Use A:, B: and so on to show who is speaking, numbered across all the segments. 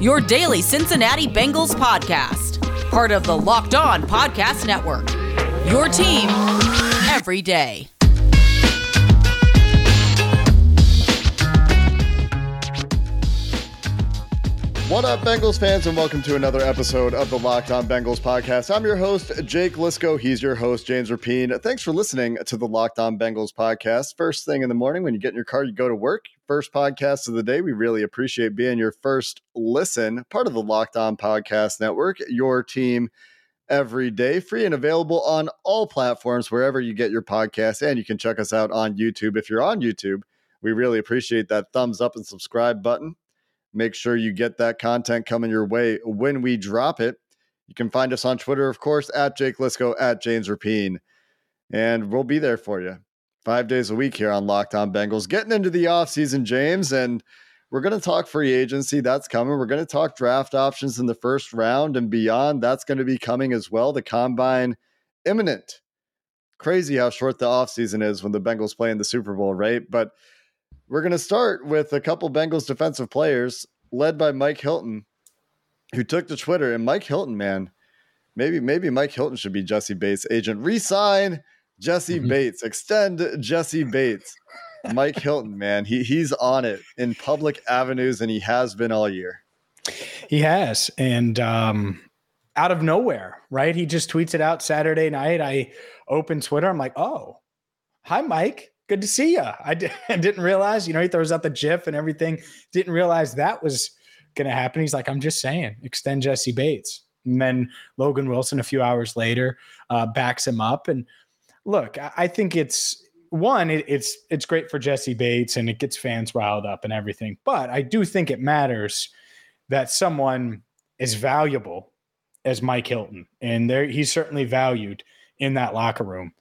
A: your daily Cincinnati Bengals podcast, part of the Locked On Podcast Network. Your team every day.
B: What up, Bengals fans, and welcome to another episode of the Locked On Bengals podcast. I'm your host, Jake Liscow. He's your host, James Rapien. Thanks for listening to the Locked On Bengals podcast. First thing in the morning when you get in your car, you go to work. First podcast of the day. We really appreciate being your first listen, part of the Locked On Podcast Network, your team every day, free and available on all platforms, wherever you get your podcast. And you can check us out on YouTube. If you're on YouTube, we really appreciate that thumbs up and subscribe button. Make sure you get that content coming your way when we drop it. You can find us on Twitter, of course, at Jake Liscow, at James Rapien, And we'll be there for you five days a week here on Locked On Bengals. Getting into the offseason, James, and we're going to talk free agency. That's coming. We're going to talk draft options in the first round and beyond. That's going to be coming as well. The combine imminent. Crazy how short the offseason is when the Bengals play in the Super Bowl, right? But we're going to start with a couple Bengals defensive players led by Mike Hilton, who took to Twitter. And Mike Hilton, man, maybe maybe Mike Hilton should be Jessie Bates' agent. Resign Jessie mm-hmm. Bates, extend Jessie Bates. Mike Hilton, man, he he's on it in public avenues, and he has been all year.
C: He has, and um, out of nowhere, right? He just tweets it out Saturday night. I open Twitter. I'm like, oh, hi, Mike good to see you. I, d- I didn't realize, you know, he throws out the GIF and everything. Didn't realize that was going to happen. He's like, I'm just saying, extend Jessie Bates. And then Logan Wilson, a few hours later, uh, backs him up. And look, I, think it's one, it, it's it's great for Jessie Bates and it gets fans riled up and everything. But I do think it matters that someone as valuable as Mike Hilton, and there he's certainly valued in that locker room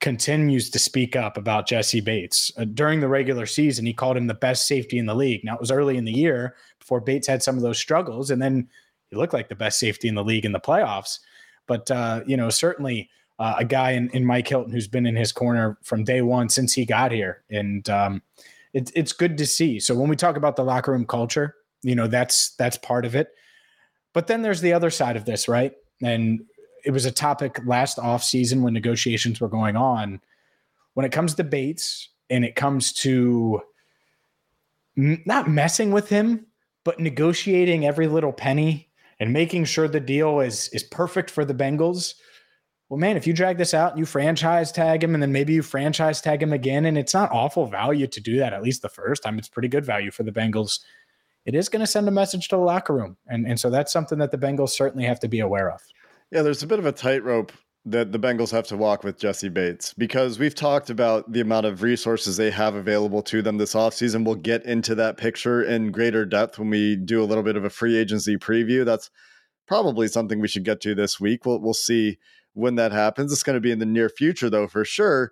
C: continues to speak up about Jessie Bates. Uh, during the regular season, he called him the best safety in the league. Now, it was early in the year before Bates had some of those struggles, and then he looked like the best safety in the league in the playoffs. But, uh, you know, certainly uh, a guy in, in, Mike Hilton who's been in his corner from day one since he got here. And um, it, it's good to see. So when we talk about the locker room culture, you know, that's that's part of it. But then there's the other side of this, right? And it was a topic last off season when negotiations were going on. When it comes to Bates and it comes to m- not messing with him, but negotiating every little penny and making sure the deal is is perfect for the Bengals. Well, man, if you drag this out and you franchise tag him and then maybe you franchise tag him again, and it's not awful value to do that, at least the first time, it's pretty good value for the Bengals. It is going to send a message to the locker room. And, and so that's something that the Bengals certainly have to be aware of.
B: Yeah, there's a bit of a tightrope that the Bengals have to walk with Jesse Bates because we've talked about the amount of resources they have available to them this offseason. We'll get into that picture in greater depth when we do a little bit of a free agency preview. That's probably something we should get to this week. We'll, we'll see when that happens. It's going to be in the near future, though, for sure.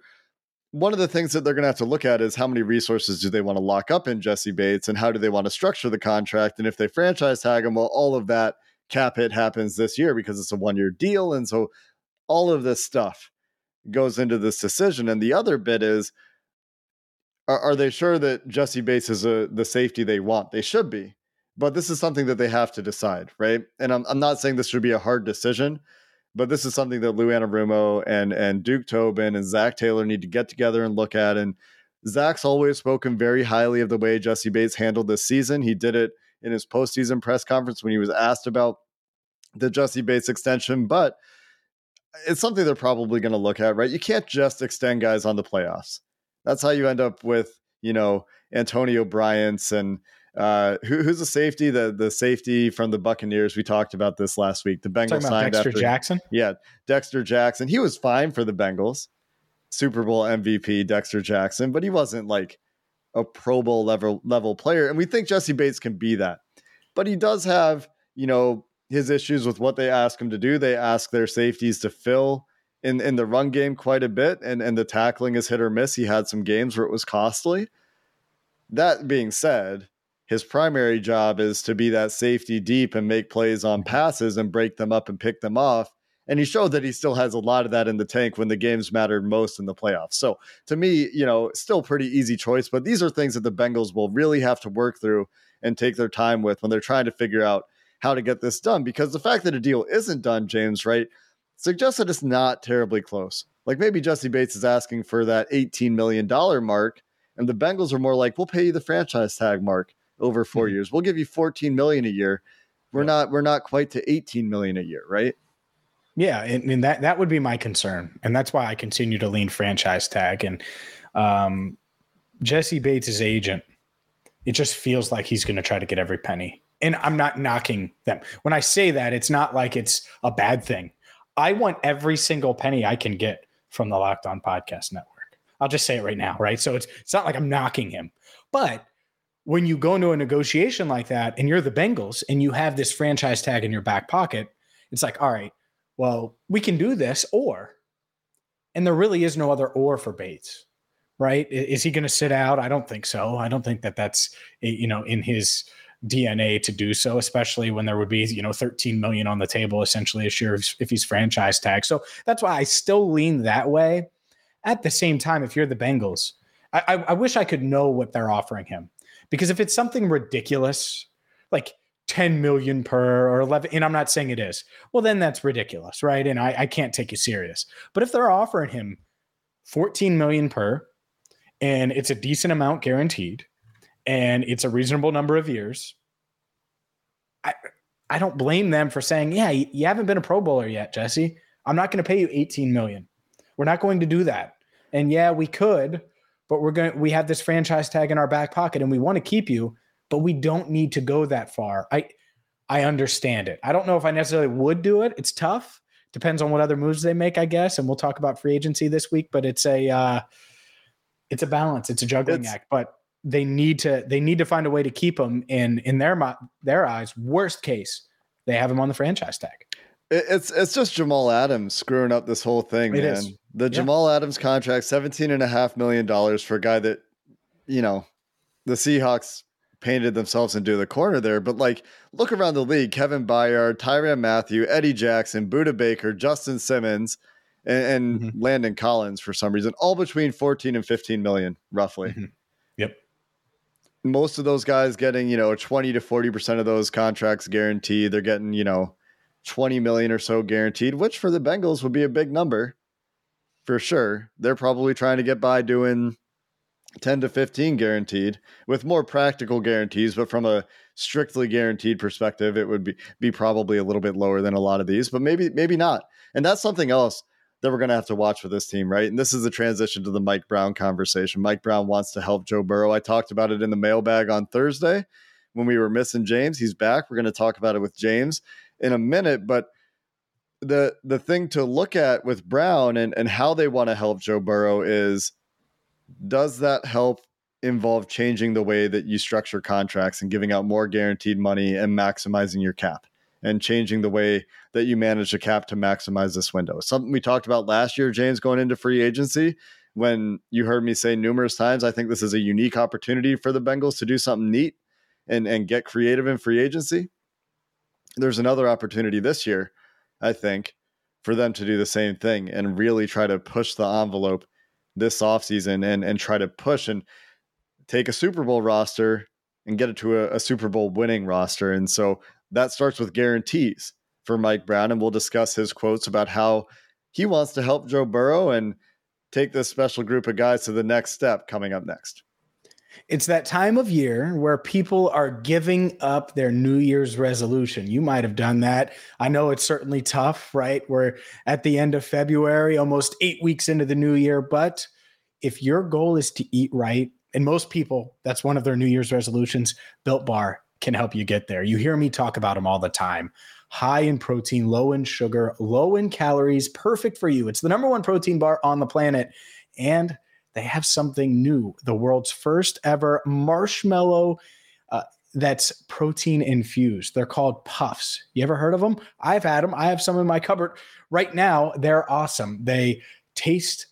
B: One of the things that they're going to have to look at is how many resources do they want to lock up in Jessie Bates and how do they want to structure the contract? And if they franchise tag him, well, all of that cap hit happens this year because it's a one year deal. And so all of this stuff goes into this decision. And the other bit is are, are they sure that Jessie Bates is a, the safety they want? They should be. But this is something that they have to decide, right? And I'm, I'm not saying this should be a hard decision, but this is something that Lou Anarumo and, and Duke Tobin and Zac Taylor need to get together and look at. And Zac's always spoken very highly of the way Jessie Bates handled this season. He did it in his postseason press conference when he was asked about the Jessie Bates extension, but it's something they're probably going to look at, right? You can't just extend guys on the playoffs. That's how you end up with, you know, Antonio Bryant's and uh, who, who's the safety? The the safety from the Buccaneers. We talked about this last week. The Bengals signed
C: Dexter
B: after,
C: Jackson.
B: Yeah, Dexter Jackson. He was fine for the Bengals. Super Bowl MVP Dexter Jackson, but he wasn't like a Pro Bowl level level player. And we think Jessie Bates can be that. But he does have, you know, his issues with what they ask him to do. They ask their safeties to fill in in the run game quite a bit, and and the tackling is hit or miss. He had some games where it was costly. That being said, his primary job is to be that safety deep and make plays on passes and break them up and pick them off. And he showed that he still has a lot of that in the tank when the games mattered most in the playoffs. So to me, you know, still pretty easy choice, but these are things that the Bengals will really have to work through and take their time with when they're trying to figure out how to get this done. Because the fact that a deal isn't done, James, right, suggests that it's not terribly close. Like maybe Jessie Bates is asking for that $18 million mark, and the Bengals are more like, we'll pay you the franchise tag mark over 4 mm-hmm. years. We'll give you 14 million a year. We're yeah. not we're not quite to 18 million a year, right?
C: Yeah, and, and, that that would be my concern, and that's why I continue to lean franchise tag. And um, Jessie Bates' agent, it just feels like he's going to try to get every penny. And I'm not knocking them. When I say that, it's not like it's a bad thing. I want every single penny I can get from the Locked On Podcast Network. I'll just say it right now, right? So it's it's not like I'm knocking him, but when you go into a negotiation like that and you're the Bengals and you have this franchise tag in your back pocket, it's like, all right, well, we can do this, or, and there really is no other or for Bates, right? Is he going to sit out? I don't think so. I don't think that that's, eh, you know, in his DNA to do so, especially when there would be, you know, 13 million on the table essentially a year if he's franchise tag. So that's why I still lean that way. At the same time, if you're the Bengals, I, I, I wish I could know what they're offering him because if it's something ridiculous, like 10 million per or 11, and I'm not saying it is, well, then that's ridiculous, right? And I, I can't take you serious. But if they're offering him 14 million per and it's a decent amount guaranteed and it's a reasonable number of years, I, I don't blame them for saying, yeah, you, haven't been a Pro Bowler yet, Jessie. I'm not going to pay you 18 million. We're not going to do that. And yeah, we could, but we're going we have this franchise tag in our back pocket and we want to keep you, but we don't need to go that far. I I understand it. I don't know if I necessarily would do it. It's tough. Depends on what other moves they make, I guess. And we'll talk about free agency this week, but it's a uh it's a balance. It's a juggling it's, act, but they need to they need to find a way to keep him in in their their eyes. Worst case, they have him on the franchise tag.
B: It's it's just Jamal Adams screwing up this whole thing, it man. Is. The yeah. Jamal Adams contract, seventeen and a half million dollars for a guy that, you know, the Seahawks painted themselves into the corner there. But like, look around the league: Kevin Byard, Tyrann Mathieu, Eddie Jackson, Budda Baker, Justin Simmons, and, and mm-hmm. Landon Collins for some reason, all between fourteen and fifteen million, roughly. Mm-hmm.
C: Yep.
B: Most of those guys getting, you know, twenty to forty percent of those contracts guaranteed. They're getting, you know 20 million or so guaranteed, which for the Bengals would be a big number for sure. They're probably trying to get by doing 10 to 15 guaranteed with more practical guarantees, but from a strictly guaranteed perspective, it would be be probably a little bit lower than a lot of these, but maybe maybe not. And that's something else that we're going to have to watch for this team, right? And this is the transition to the Mike Brown conversation. Mike Brown wants to help Joe Burrow. I talked about it in the mailbag on Thursday when we were missing James. He's back. We're going to talk about it with James in a minute, but the the thing to look at with Brown and and how they want to help Joe Burrow is does that help involve changing the way that you structure contracts and giving out more guaranteed money and maximizing your cap and changing the way that you manage the cap to maximize this window. Something we talked about last year, James, going into free agency. When you heard me say numerous times, I think this is a unique opportunity for the Bengals to do something neat and, and get creative in free agency there's another opportunity this year, I think, for them to do the same thing and really try to push the envelope this offseason and and try to push and take a Super Bowl roster and get it to a, a Super Bowl winning roster. And so that starts with guarantees for Mike Brown. And we'll discuss his quotes about how he wants to help Joe Burrow and take this special group of guys to the next step coming up next.
C: It's that time of year where people are giving up their New Year's resolution. You might have done that. I know it's certainly tough, right? We're at the end of February, almost eight weeks into the new year. But if your goal is to eat right, and most people, that's one of their New Year's resolutions, Built Bar can help you get there. You hear me talk about them all the time. High in protein, low in sugar, low in calories, perfect for you. It's the number one protein bar on the planet. And they have something new the world's first ever marshmallow. Uh, that's protein infused. They're called puffs. You ever heard of them? I've had them. I have some in my cupboard right now. They're awesome. They taste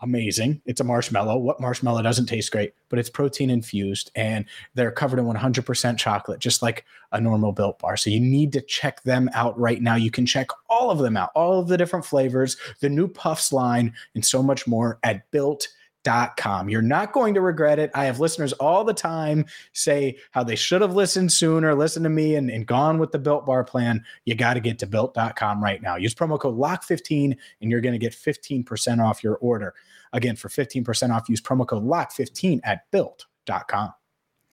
C: amazing. It's a marshmallow. What marshmallow doesn't taste great, but it's protein infused and they're covered in 100% chocolate, just like a normal built bar. So you need to check them out right now. You can check all of them out, all of the different flavors, the new puffs line, and so much more at built built.com. You're not going to regret it. I have listeners all the time say how they should have listened sooner, listened to me, and, and gone with the built bar plan. You got to get to built.com right now. Use promo code LOCK15 and you're going to get 15% off your order. Again, for 15% off, use promo code LOCK15 at built.com.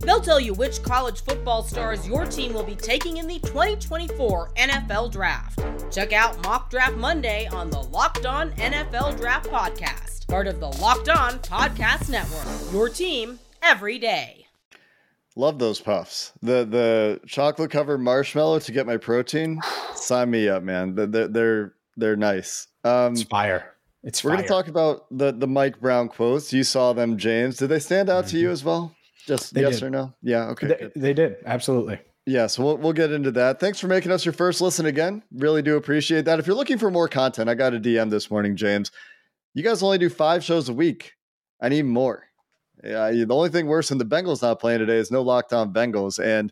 A: They'll tell you which college football stars your team will be taking in the 2024 NFL Draft. Check out Mock Draft Monday on the Locked On NFL Draft Podcast, part of the Locked On Podcast Network. Your team every day.
B: Love those puffs. The the chocolate covered marshmallow to get my protein. Sign me up, man. They're they're they're nice.
C: Um, it's fire. It's
B: we're
C: fire.
B: gonna talk about the the Mike Brown quotes. You saw them, James. Did they stand out mm-hmm. to you as well? Just they yes did. or no? Yeah. Okay.
C: They, they, did absolutely.
B: Yeah, so we'll, we'll get into that. Thanks for making us your first listen again. Really do appreciate that. If you're looking for more content, I got a DM this morning, James. You guys only do five shows a week. I need more. Yeah, the only thing worse than the Bengals not playing today is no Locked On Bengals. And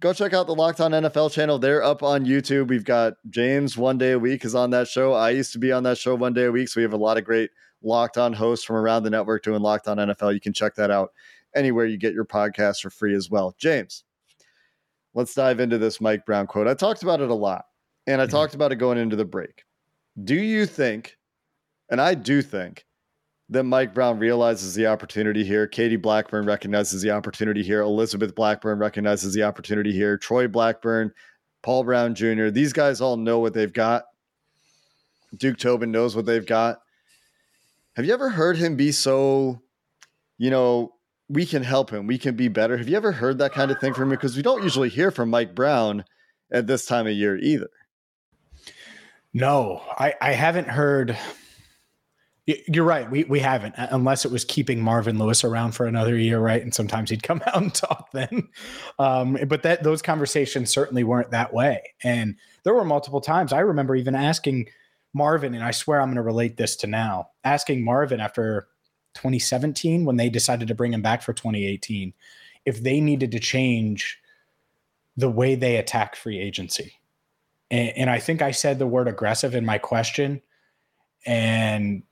B: go check out the Locked On NFL channel. They're up on YouTube. We've got James one day a week is on that show. I used to be on that show one day a week. So we have a lot of great Locked On hosts from around the network doing Locked On NFL. You can check that out anywhere you get your podcast for free as well. James, let's dive into this Mike Brown quote. I talked about it a lot, and I mm-hmm. talked about it going into the break. Do you think, and I do think, that Mike Brown realizes the opportunity here? Katie Blackburn recognizes the opportunity here. Elizabeth Blackburn recognizes the opportunity here. Troy Blackburn, Paul Brown Jr., these guys all know what they've got. Duke Tobin knows what they've got. Have you ever heard him be so, you know, we can help him. We can be better. Have you ever heard that kind of thing from him? Because we don't usually hear from Mike Brown at this time of year either.
C: No, I, I haven't heard. You're right. We we haven't, unless it was keeping Marvin Lewis around for another year, right? And sometimes he'd come out and talk then. Um, but that those conversations certainly weren't that way. And there were multiple times I remember even asking Marvin, and I swear I'm going to relate this to now, asking Marvin after 2017 when they decided to bring him back for 2018 if they needed to change the way they attack free agency. And, and, I think I said the word aggressive in my question, and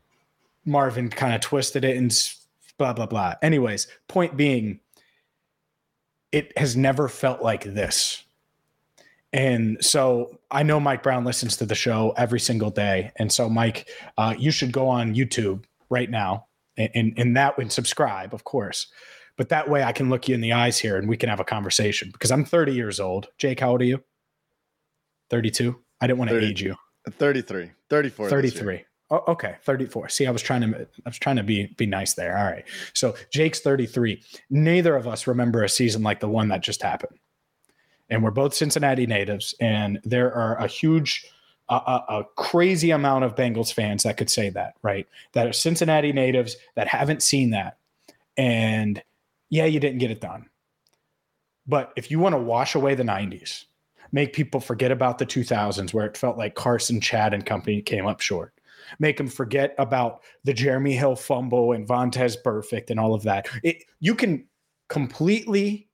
C: Marvin kind of twisted it and blah, blah, blah. Anyways, point being, it has never felt like this. And so I know Mike Brown listens to the show every single day. And so, Mike, uh, you should go on YouTube right now and and that would subscribe, of course. But that way I can look you in the eyes here and we can have a conversation because I'm 30 years old. Jake, how old are you? 32. I didn't want to 30, age you.
B: 33. 34.
C: 33. Oh, okay, 34. See, I was trying to I was trying to be be nice there. All right. So Jake's 33. Neither of us remember a season like the one that just happened. And we're both Cincinnati natives and there are a huge a, a, crazy amount of Bengals fans that could say that, right? That are Cincinnati natives that haven't seen that. And yeah, you didn't get it done. But if you want to wash away the 90s, make people forget about the 2000s where it felt like Carson, Chad, and company came up short, make them forget about the Jeremy Hill fumble and Vontaze Burfict and all of that. It, you can completely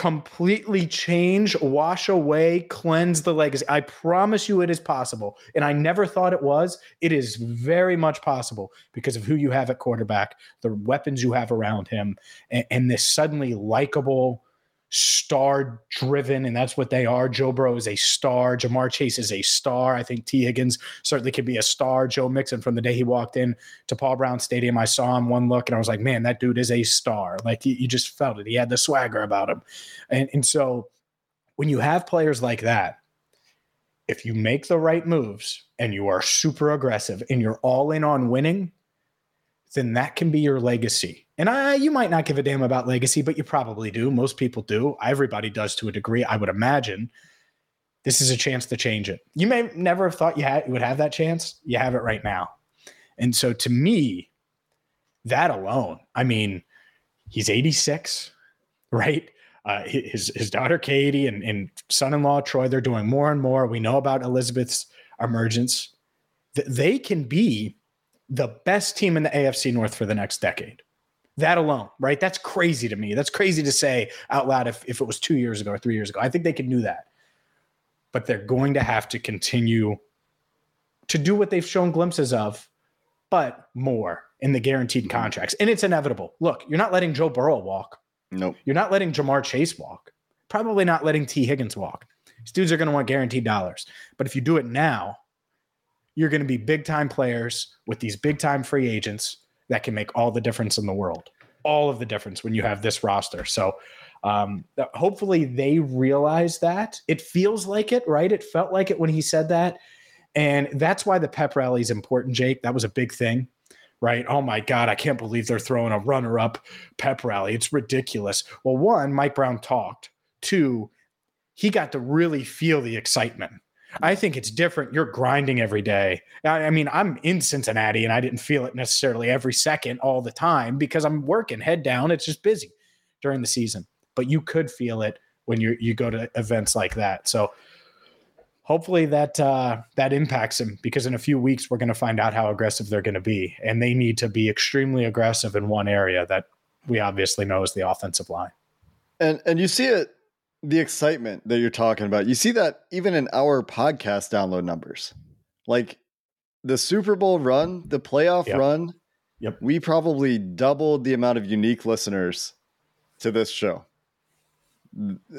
C: completely change, wash away, cleanse the legacy. I promise you it is possible. And I never thought it was. It is very much possible because of who you have at quarterback, the weapons you have around him, and, and this suddenly likable, star driven, and that's what they are. Joe Burrow is a star. Ja'Marr Chase is a star. I think Tee Higgins certainly could be a star. Joe Mixon, from the day he walked in to Paul Brown Stadium, I saw him one look and I was like, man, that dude is a star. Like you, just felt it. He had the swagger about him. And, and so when you have players like that, if you make the right moves and you are super aggressive and you're all in on winning, then that can be your legacy And I, you might not give a damn about legacy, but you probably do. Most people do. Everybody does to a degree, I would imagine. This is a chance to change it. You may never have thought you had you would have that chance. You have it right now. And so to me, that alone, I mean, he's 86, right? Uh, his his daughter Katie and, and son-in-law Troy, they're doing more and more. We know about Elizabeth's emergence. They can be the best team in the AFC North for the next decade. That alone, right? That's crazy to me. That's crazy to say out loud if, if it was two years ago or three years ago. I think they can do that. But they're going to have to continue to do what they've shown glimpses of, but more in the guaranteed mm-hmm. contracts. And it's inevitable. Look, you're not letting Joe Burrow walk.
B: Nope.
C: You're not letting Ja'Marr Chase walk. Probably not letting Tee Higgins walk. These dudes are going to want guaranteed dollars. But if you do it now, you're going to be big time players with these big time free agents that can make all the difference in the world. All of the difference when you have this roster. So um, hopefully they realize that. It feels like it, right? It felt like it when he said that. And that's why the pep rally is important, Jake. That was a big thing, right? Oh my God, I can't believe they're throwing a runner up pep rally. It's ridiculous. Well, one, Mike Brown talked. Two, he got to really feel the excitement I think it's different. You're grinding every day. I, mean, I'm in Cincinnati and I didn't feel it necessarily every second all the time because I'm working head down. It's just busy during the season. But you could feel it when you you go to events like that. So hopefully that uh, that impacts him because in a few weeks we're going to find out how aggressive they're going to be, and they need to be extremely aggressive in one area that we obviously know is the offensive line.
B: And and you see it the excitement that you're talking about, you see that even in our podcast download numbers. Like the Super Bowl run, the playoff yep. run,
C: yep.
B: we probably doubled the amount of unique listeners to this show.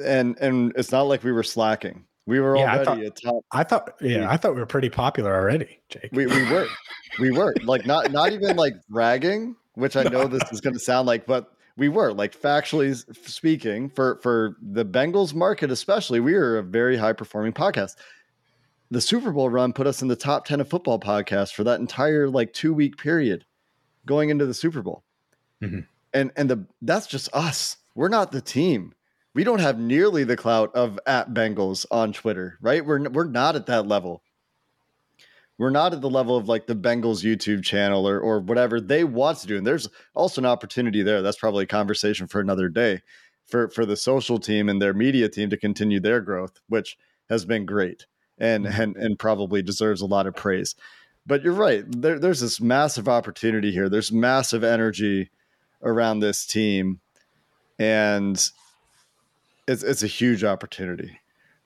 B: And and it's not like we were slacking. We were yeah, already
C: I thought, top. I thought, yeah, I thought we were pretty popular already, Jake.
B: We we were, we were like not not even like bragging, which I know this is going to sound like, but we were like factually speaking for for the Bengals market especially we were a very high performing podcast. The Super Bowl run put us in the top 10 of football podcasts for that entire like 2 week period going into the Super Bowl. Mm-hmm. And and the that's just us. We're not the team. We don't have nearly the clout of at Bengals on Twitter, right? We're we're not at that level we're not at the level of like the Bengals YouTube channel or or whatever they want to do. And there's also an opportunity there. That's probably a conversation for another day for for the social team and their media team to continue their growth, which has been great and mm-hmm. and and probably deserves a lot of praise. But you're right. There, there's this massive opportunity here. There's massive energy around this team, and it's it's a huge opportunity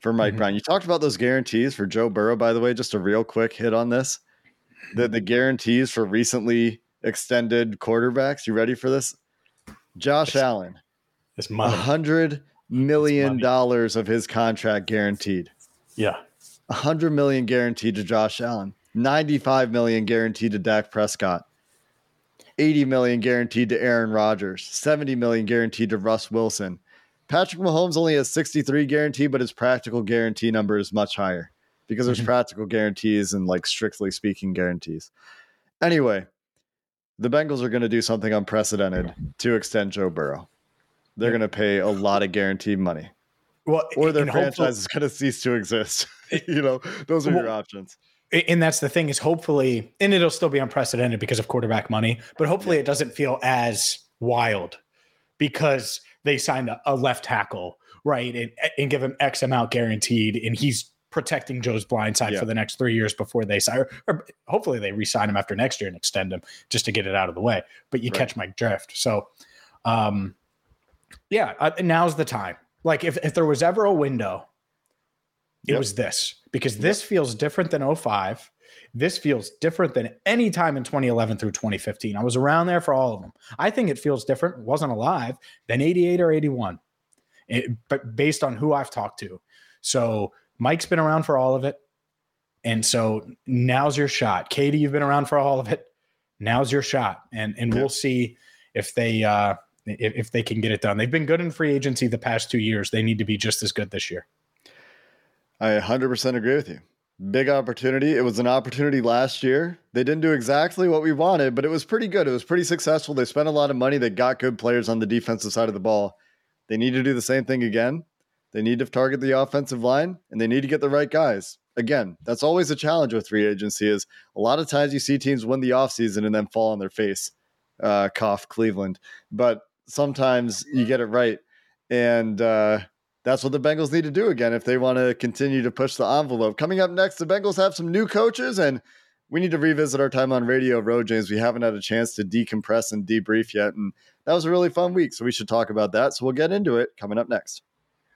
B: for Mike mm-hmm. Brown. You talked about those guarantees for Joe Burrow, by the way. Just a real quick hit on this. The the guarantees for recently extended quarterbacks. You ready for this? Josh it's, Allen.
C: It's money.
B: A hundred million dollars of his contract guaranteed.
C: Yeah.
B: A hundred million guaranteed to Josh Allen. 95 million guaranteed to Dak Prescott. 80 million guaranteed to Aaron Rodgers. 70 million guaranteed to Russ Wilson. Patrick Mahomes only has 63 guarantee, but his practical guarantee number is much higher because there's mm-hmm. practical guarantees and like strictly speaking guarantees. Anyway, the Bengals are going to do something unprecedented to extend Joe Burrow. They're going to pay a lot of guaranteed money. Well, or their franchise is going to cease to exist. you know, those are well, your options.
C: And that's the thing is hopefully, and it'll still be unprecedented because of quarterback money, but hopefully yeah. it doesn't feel as wild because they signed a, a left tackle, right, and, and give him X amount guaranteed, and he's protecting Joe's blind side yeah. for the next three years before they sign, or, or, hopefully they re-sign him after next year and extend him just to get it out of the way. But you right. catch my drift. So, um, yeah, uh, now's the time. Like if, if there was ever a window, it yep. was this because yep. this feels different than 05. This feels different than any time in 2011 through 2015. I was around there for all of them. I think it feels different, wasn't alive, than 88 or 81, it, but based on who I've talked to. So Mike's been around for all of it. And so now's your shot. Katie, you've been around for all of it. Now's your shot. And and we'll see if they uh if, if they can get it done. They've been good in free agency the past two years. They need to be just as good this year.
B: I 100% agree with you. Big opportunity. It was an opportunity last year. They didn't do exactly what we wanted, but it was pretty good. It was pretty successful. They spent a lot of money. They got good players on the defensive side of the ball. They need to do the same thing again. They need to target the offensive line and they need to get the right guys. Again, that's always a challenge with free agency is a lot of times you see teams win the offseason and then fall on their face. Uh, cough Cleveland. But sometimes you get it right. And uh, that's what the Bengals need to do again if they want to continue to push the envelope. Coming up next, the Bengals have some new coaches and we need to revisit our time on Radio Row, James. We haven't had a chance to decompress and debrief yet. And that was a really fun week. So we should talk about that. So we'll get into it coming up next.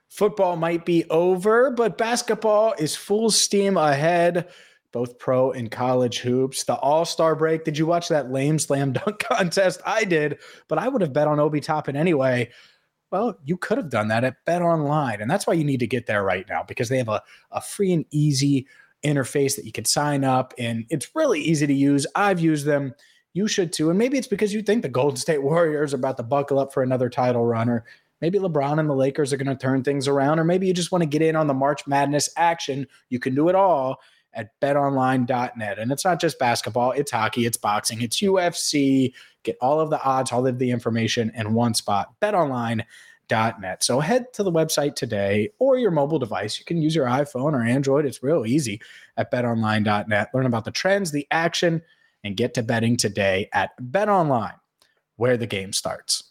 C: Football might be over, but basketball is full steam ahead. Both pro and college hoops. The All Star break. Did you watch that lame slam dunk contest? I did, but I would have bet on Obi Toppin anyway. Well, you could have done that at Bet Online. And that's why you need to get there right now because they have a, a free and easy interface that you can sign up. And it's really easy to use. I've used them. You should too. And maybe it's because you think the Golden State Warriors are about to buckle up for another title run or Maybe LeBron and the Lakers are going to turn things around, or maybe you just want to get in on the March Madness action. You can do it all at betonline.net. And it's not just basketball, it's hockey, it's boxing, it's UFC. Get all of the odds, all of the information in one spot. betonline.net. So head to the website today or your mobile device. You can use your iPhone or Android. It's real easy at betonline.net. Learn about the trends, the action, and get to betting today at betonline, where the game starts.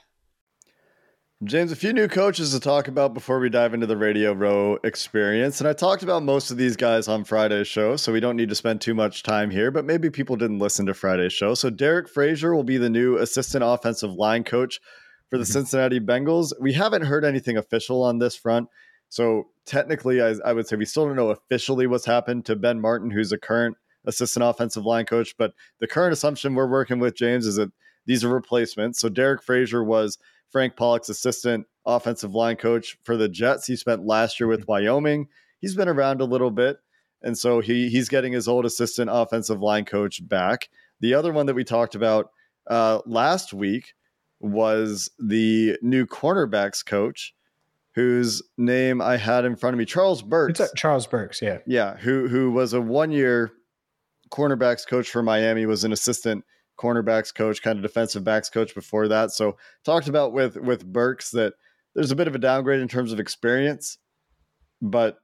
B: James, a few new coaches to talk about before we dive into the Radio Row experience. And I talked about most of these guys on Friday's show, so we don't need to spend too much time here, but maybe people didn't listen to Friday's show. So Derek Frazier will be the new assistant offensive line coach for the mm-hmm. Cincinnati Bengals. We haven't heard anything official on this front. So technically, I, I would say we still don't know officially what's happened to Ben Martin, who's a current assistant offensive line coach. But the current assumption we're working with, James, is that these are replacements. So Derek Frazier was – Frank Pollack's assistant offensive line coach for the Jets. He spent last year with Wyoming. He's been around a little bit. And so he he's getting his old assistant offensive line coach back. The other one that we talked about uh, last week was the new cornerbacks coach, whose name I had in front of me, Charles Burks.
C: It's Charles Burks, yeah,
B: yeah, who who was a one year cornerbacks coach for Miami, was an assistant cornerbacks coach, kind of defensive backs coach before that. So talked about with with Burks that there's a bit of a downgrade in terms of experience, but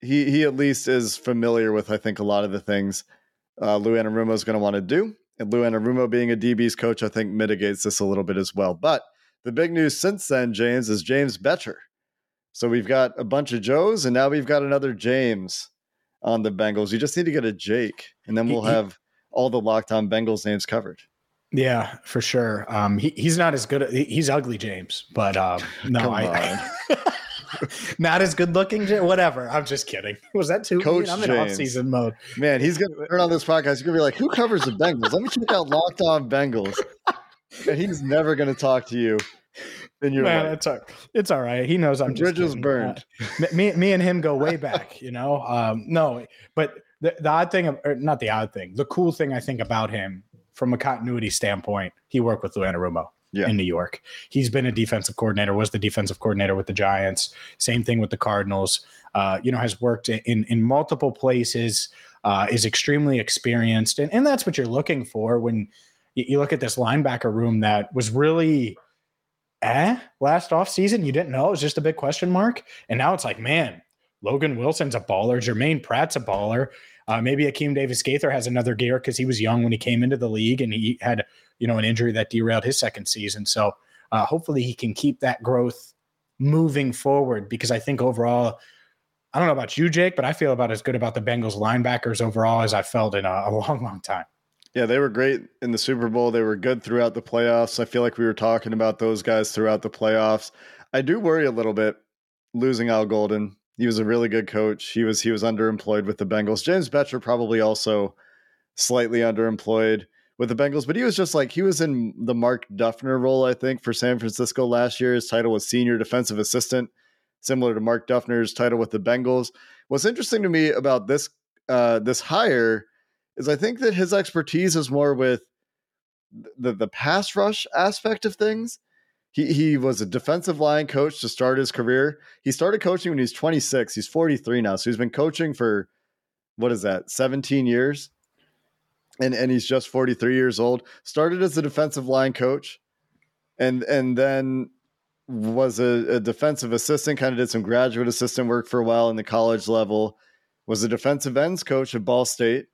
B: he he at least is familiar with I think a lot of the things uh, Lou Anarumo is going to want to do. And Lou Anarumo being a DB's coach, I think mitigates this a little bit as well. But the big news since then, James, is James Bettcher. So we've got a bunch of Joes, and now we've got another James on the Bengals. You just need to get a Jake, and then we'll have all the locked on Bengals names covered.
C: Yeah, for sure. Um, he, he's not as good. He's ugly, James, but um, no, I, not as good looking. Whatever. I'm just kidding. Was that too? Coach I'm in off season mode.
B: Man, he's gonna turn on this podcast. He's gonna be like, "Who covers the Bengals? Let me check out Locked On Bengals." and he's never gonna talk to you. In your Man,
C: it's all, it's all right. He knows I'm
B: the just bridges burned.
C: Uh, me, me and him go way back. You know, um, no, but the, the odd thing, or not the odd thing, the cool thing I think about him from a continuity standpoint, he worked with Lou Anarumo yeah. in New York. He's been a defensive coordinator, was the defensive coordinator with the Giants. Same thing with the Cardinals. Uh, you know, has worked in in multiple places. Uh, is extremely experienced, and and that's what you're looking for when you, you look at this linebacker room that was really eh last off season. You didn't know it was just a big question mark, and now it's like, man, Logan Wilson's a baller, Germaine Pratt's a baller. Uh, maybe Akeem Davis Gaither has another gear because he was young when he came into the league and he had, you know, an injury that derailed his second season. So uh, hopefully he can keep that growth moving forward because I think overall, I don't know about you, Jake, but I feel about as good about the Bengals linebackers overall as I felt in a, a long, long time.
B: Yeah, they were great in the Super Bowl. They were good throughout the playoffs. I feel like we were talking about those guys throughout the playoffs. I do worry a little bit losing Al Golden. He was a really good coach. He was he was underemployed with the Bengals. James Bettcher probably also slightly underemployed with the Bengals, but he was just like he was in the Mark Duffner role, I think, for San Francisco last year. His title was senior defensive assistant, similar to Mark Duffner's title with the Bengals. What's interesting to me about this uh, this hire is I think that his expertise is more with the the pass rush aspect of things. He he was a defensive line coach to start his career. He started coaching when he was 26. He's 43 now, so he's been coaching for what is that? 17 years. And and he's just 43 years old. Started as a defensive line coach and and then was a, a defensive assistant, kind of did some graduate assistant work for a while in the college level. Was a defensive ends coach at Ball State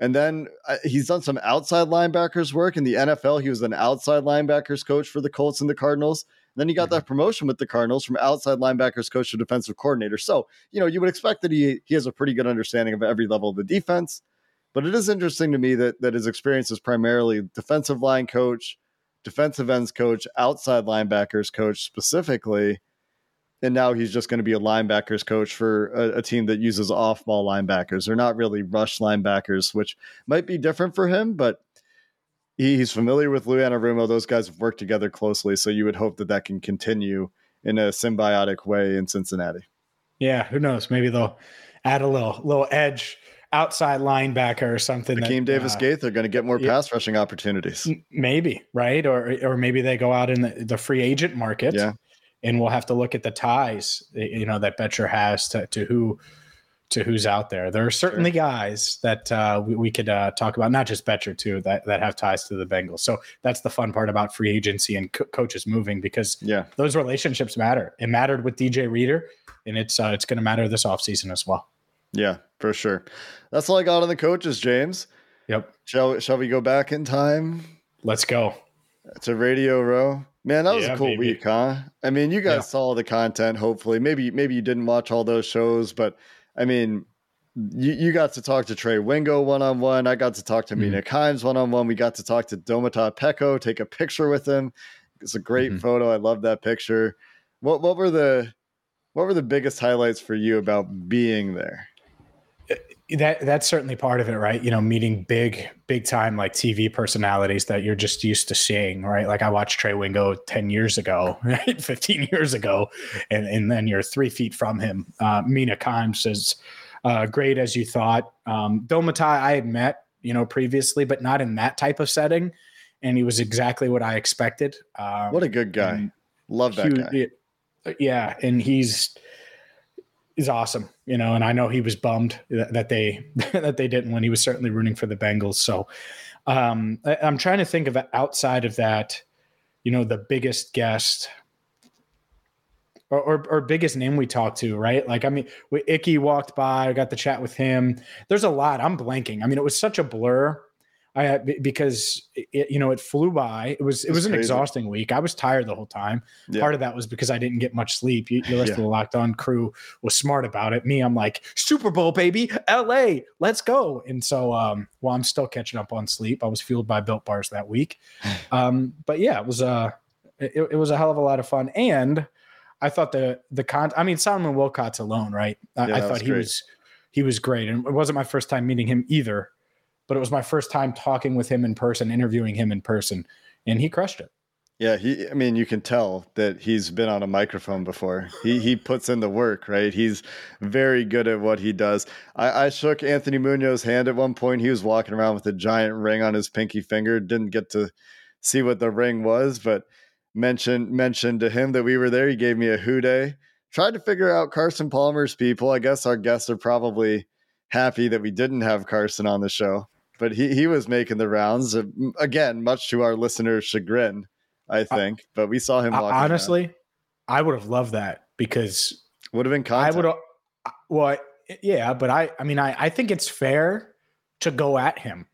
B: and then uh, he's done some outside linebackers work in the NFL. He was an outside linebackers coach for the Colts and the Cardinals. And then he got mm-hmm. that promotion with the Cardinals from outside linebackers coach to defensive coordinator. So, you know, you would expect that he he has a pretty good understanding of every level of the defense. But it is interesting to me that that his experience is primarily defensive line coach, defensive ends coach, outside linebackers coach specifically and now he's just going to be a linebackers coach for a, a team that uses off ball linebackers. They're not really rush linebackers, which might be different for him, but he, he's familiar with Lou Anarumo. Those guys have worked together closely, so you would hope that that can continue in a symbiotic way in Cincinnati.
C: Yeah, who knows? Maybe they'll add a little little edge outside linebacker or something.
B: Akeem Davis uh, Gaither going to get more yeah, pass rushing opportunities.
C: Maybe right, or or maybe they go out in the, the free agent market.
B: Yeah
C: and we'll have to look at the ties you know that Bettcher has to, to who to who's out there. There are certainly guys that uh, we, we, could uh, talk about, not just Bettcher too, that that have ties to the Bengals. So that's the fun part about free agency and co- coaches moving because
B: yeah,
C: those relationships matter. It mattered with DJ Reader, and it's uh, it's going to matter this offseason as well.
B: Yeah, for sure. That's all I got on the coaches, James.
C: Yep.
B: Shall shall we go back in time?
C: Let's go.
B: To Radio Row. Man, that was yeah, a cool week, huh? I mean, you guys yeah. saw the content. Hopefully, maybe maybe you didn't watch all those shows, but I mean, you, you got to talk to Trey Wingo one on one. I got to talk to mm-hmm. Mina Kimes one on one. We got to talk to Domata Peko, take a picture with him. It's a great mm-hmm. photo. I love that picture. What what were the what were the biggest highlights for you about being there?
C: That that's certainly part of it, right? You know, meeting big, big time like TV personalities that you're just used to seeing, right? Like I watched Trey Wingo 10 years ago, right? 15 years ago, and, and then you're three feet from him. Uh, Mina Kimes says, uh, great as you thought. Um, Domata, I had met, you know, previously, but not in that type of setting. And he was exactly what I expected.
B: Um, what a good guy. Love that he,
C: guy. yeah. And he's, is awesome, you know, and I know he was bummed that, they that they didn't win. He was certainly rooting for the Bengals. So um, I, am trying to think of outside of that, you know, the biggest guest or, or, or biggest name we talked to, right? Like, I mean, Ickey walked by, I got the chat with him. There's a lot. I'm blanking. I mean, it was such a blur I because it, you know it flew by. It was it was an crazy. exhausting week. I was tired the whole time. Yeah. Part of that was because I didn't get much sleep. You, the rest yeah. of the locked on crew was smart about it. Me, I'm like Super Bowl baby, L.A. Let's go. And so, um, while I'm still catching up on sleep, I was fueled by built bars that week. Um, but yeah, it was a uh, it, it was a hell of a lot of fun and. I thought the the con. I mean, Solomon Wilcots alone, right? I, yeah, I thought he great. was he was great, and it wasn't my first time meeting him either but it was my first time talking with him in person, interviewing him in person, and he crushed it.
B: Yeah, he I mean you can tell that he's been on a microphone before. He he puts in the work, right? He's very good at what he does. I, I shook Anthony Munoz's hand at one point. He was walking around with a giant ring on his pinky finger. Didn't get to see what the ring was, but mentioned mentioned to him that we were there. He gave me a Who Dey. Tried to figure out Carson Palmer's people. I guess our guests are probably happy that we didn't have Carson on the show but he, he was making the rounds uh, again, much to our listeners' chagrin, I think. but we saw him.
C: honestly, down. I would have loved that because
B: would have been content.
C: I would have. Well, yeah, but I, I mean, I, I think it's fair to go at him,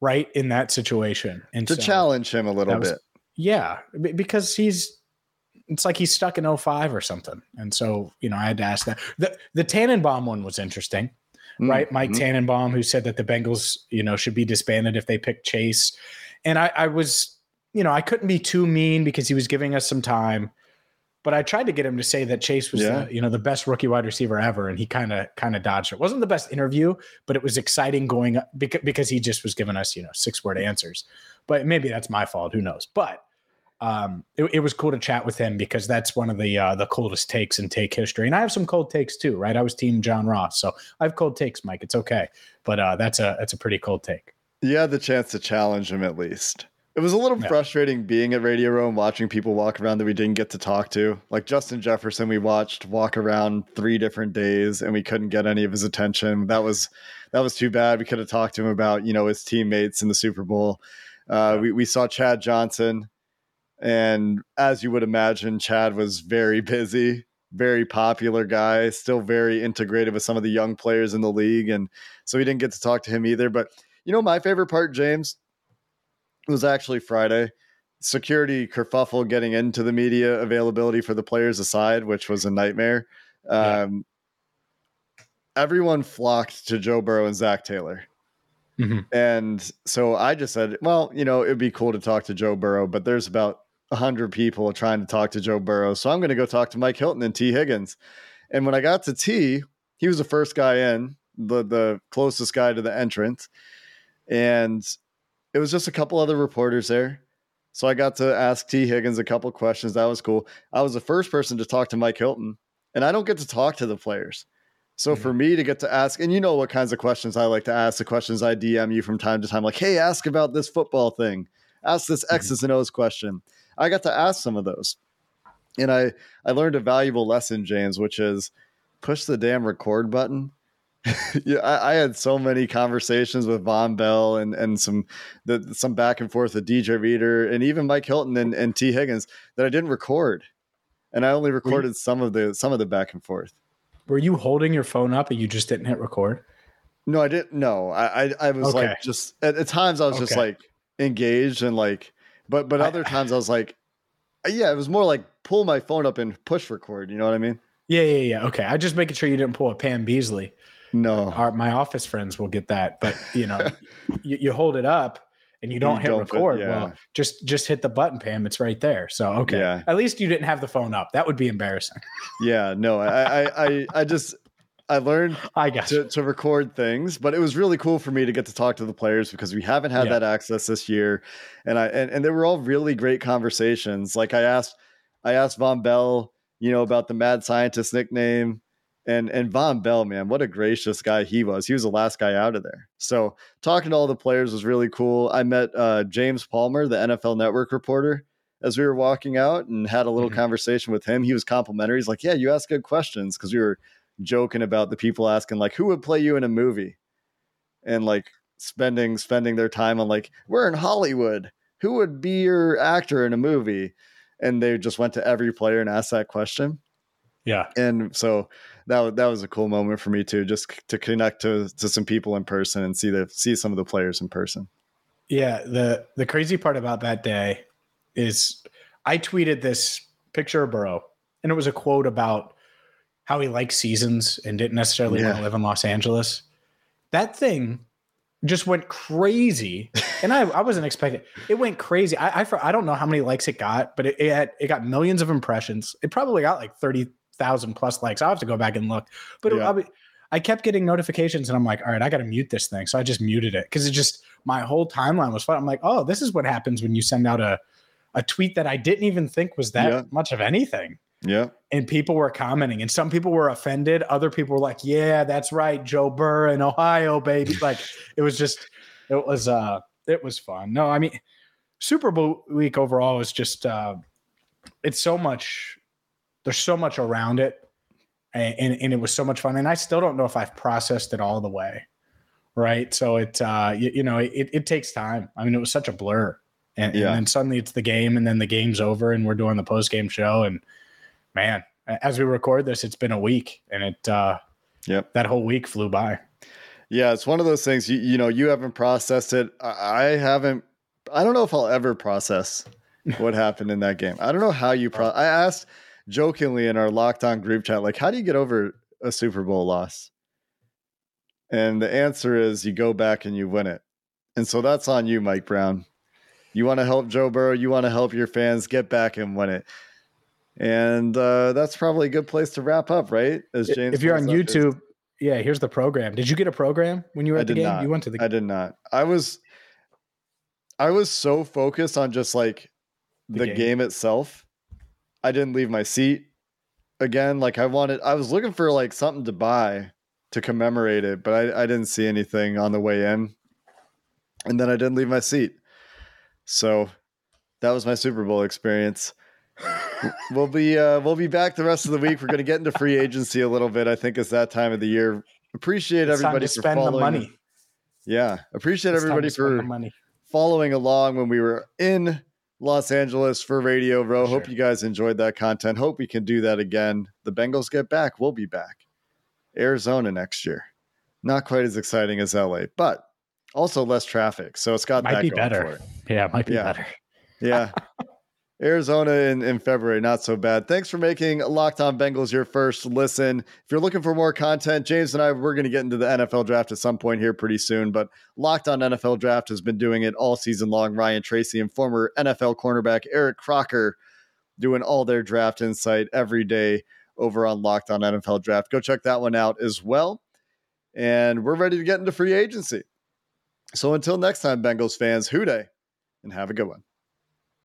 C: right in that situation, and
B: to so challenge him a little was, bit.
C: Yeah, because he's. It's like he's stuck in 05 or something. And so, you know, I had to ask that. The the Tannenbaum one was interesting mm-hmm. right? Mike mm-hmm. Tannenbaum, who said that the Bengals, you know, should be disbanded if they pick Chase. And I, I was, you know, I couldn't be too mean because he was giving us some time but I tried to get him to say that Chase was yeah. the, you know the best rookie wide receiver ever, and he kind of kind of dodged it. wasn't the best interview, but it was exciting going because because he just was giving us you know six word answers. But maybe that's my fault. Who knows? But um, it, it, was cool to chat with him because that's one of the uh, the coldest takes in take history, and I have some cold takes too. Right? I was Team John Ross, so I have cold takes, Mike. It's okay, but uh, that's a that's a pretty cold take.
B: You had the chance to challenge him at least. It was a little yeah. frustrating being at Radio Row and watching people walk around that we didn't get to talk to. Like Justin Jefferson, we watched walk around three different days and we couldn't get any of his attention. That was that was too bad. We could have talked to him about you know his teammates in the Super Bowl. Uh, we we saw Chad Johnson, and as you would imagine, Chad was very busy, very popular guy, still very integrated with some of the young players in the league, and so we didn't get to talk to him either. But you know, my favorite part, James, was actually Friday. Security kerfuffle getting into the media availability for the players aside, which was a nightmare. Um, Everyone flocked to Joe Burrow and Zac Taylor. Mm-hmm. And so I just said, well, you know, it'd be cool to talk to Joe Burrow, but there's about 100 people are trying to talk to Joe Burrow. So I'm going to go talk to Mike Hilton and Tee Higgins. And when I got to Tee, he was the first guy in, the, the closest guy to the entrance. And it was just a couple other reporters there. So I got to ask Tee Higgins a couple questions. That was cool. I was the first person to talk to Mike Hilton, and I don't get to talk to the players. So mm-hmm. for me to get to ask, and you know what kinds of questions I like to ask, the questions I DM you from time to time, like, hey, ask about this football thing, ask this mm-hmm. X's and O's question. I got to ask some of those. And I I learned a valuable lesson, James, which is push the damn record button yeah, I, I, had so many conversations with Vonn Bell and and some the, some back and forth with DJ Reader and even Mike Hilton and, and Tee Higgins that I didn't record, and I only recorded you, some of the some of the back and forth.
C: Were you holding your phone up and you just didn't hit record?
B: No, I didn't. No, I I, I was okay. like just at, at, times I was okay. just like engaged and like, but but other I, times I was like, yeah, it was more like pull my phone up and push record. You know what I mean?
C: Yeah, yeah, yeah. Okay, I just making sure you didn't pull a Pam Beesly.
B: No,
C: Our, my office friends will get that, but you know, you, you, hold it up and you don't you hit don't record. Put, yeah. Well, just just hit the button, Pam. It's right there. So okay, yeah. at least you didn't have the phone up. That would be embarrassing.
B: Yeah, no, I I I, I just I learned I got to, to, record things, but it was really cool for me to get to talk to the players because we haven't had yeah. that access this year, and I and, and they were all really great conversations. Like I asked, I asked Vonn Bell, you know, about the mad scientist nickname and and Vonn Bell, man, what a gracious guy he was. He was the last guy out of there. So talking to all the players was really cool. I met uh, James Palmer, the NFL Network reporter, as we were walking out and had a little mm-hmm. conversation with him. He was complimentary. He's like, "Yeah, you ask good questions," because we were joking about the people asking like, "Who would play you in a movie?" and like spending spending their time on like, "We're in Hollywood. Who would be your actor in a movie?" And they just went to every player and asked that question.
C: Yeah.
B: And so that that was a cool moment for me too, just to connect to to some people in person and see the see some of the players in person.
C: Yeah, the the crazy part about that day is I tweeted this picture of Burrow, and it was a quote about how he likes seasons and didn't necessarily yeah. want to live in Los Angeles. That thing just went crazy, and I, I wasn't expecting. It went crazy. I, I I don't know how many likes it got, but it it, had, it got millions of impressions. It probably got like thirty thousand plus likes. I'll have to go back and look. But yeah. be, I kept getting notifications, and I'm like, all right, I got to mute this thing. So I just muted it because it just my whole timeline was fun. I'm like, oh, this is what happens when you send out a a tweet that I didn't even think was that yeah. much of anything.
B: Yeah.
C: And people were commenting, and some people were offended. Other people were like, "Yeah, that's right, Joe Burr in Ohio, baby." like it was just, it was, uh, it was fun. No, I mean, Super Bowl week overall is just, uh, it's so much there's so much around it and, and, and, it was so much fun and i still don't know if i've processed it all the way right so it uh you, you know it, it takes time i mean it was such a blur and, yeah. and then suddenly it's the game and then the game's over and we're doing the post game show and man as we record this it's been a week and it uh
B: yep
C: that whole week flew by
B: yeah it's one of those things you, you know you haven't processed it i haven't i don't know if i'll ever process what happened in that game i don't know how you pro i asked jokingly in our locked on group chat, like, how do you get over a Super Bowl loss? And the answer is you go back and you win it. And so that's on you, Mike Brown. You want to help Joe Burrow, you want to help your fans get back and win it. And uh, that's probably a good place to wrap up, right?
C: As James if you're on YouTube, yeah, here's the program. Did you get a program when you were at the game?
B: Not.
C: You went to the
B: I did not. I was I was so focused on just like the, the game. game itself. I didn't leave my seat. Again, like I wanted I was looking for like something to buy to commemorate it, but I, I didn't see anything on the way in. And then I didn't leave my seat. So that was my Super Bowl experience. We'll be uh, we'll be back the rest of the week. We're going to get into free agency a little bit. I think it's that time of the year. Appreciate
C: it's
B: everybody
C: for spend
B: following.
C: the money.
B: Yeah, appreciate it's everybody for money. following along when we were in Los Angeles for Radio Row. Sure. Hope you guys enjoyed that content. Hope we can do that again. The Bengals get back. We'll be back. Arizona next year. Not quite as exciting as LA, but also less traffic. So it's got
C: might
B: that
C: be better. Yeah, it might be
B: yeah.
C: better.
B: Yeah. Arizona in, in February, not so bad. Thanks for making Locked On Bengals your first listen. If you're looking for more content, James and I, we're going to get into the NFL draft at some point here pretty soon. But Locked On NFL Draft has been doing it all season long. Ryan Tracy and former NFL cornerback Eric Crocker doing all their draft insight every day over on Locked On NFL Draft. Go check that one out as well. And we're ready to get into free agency. So until next time, Bengals fans, Who Dey and have a good one.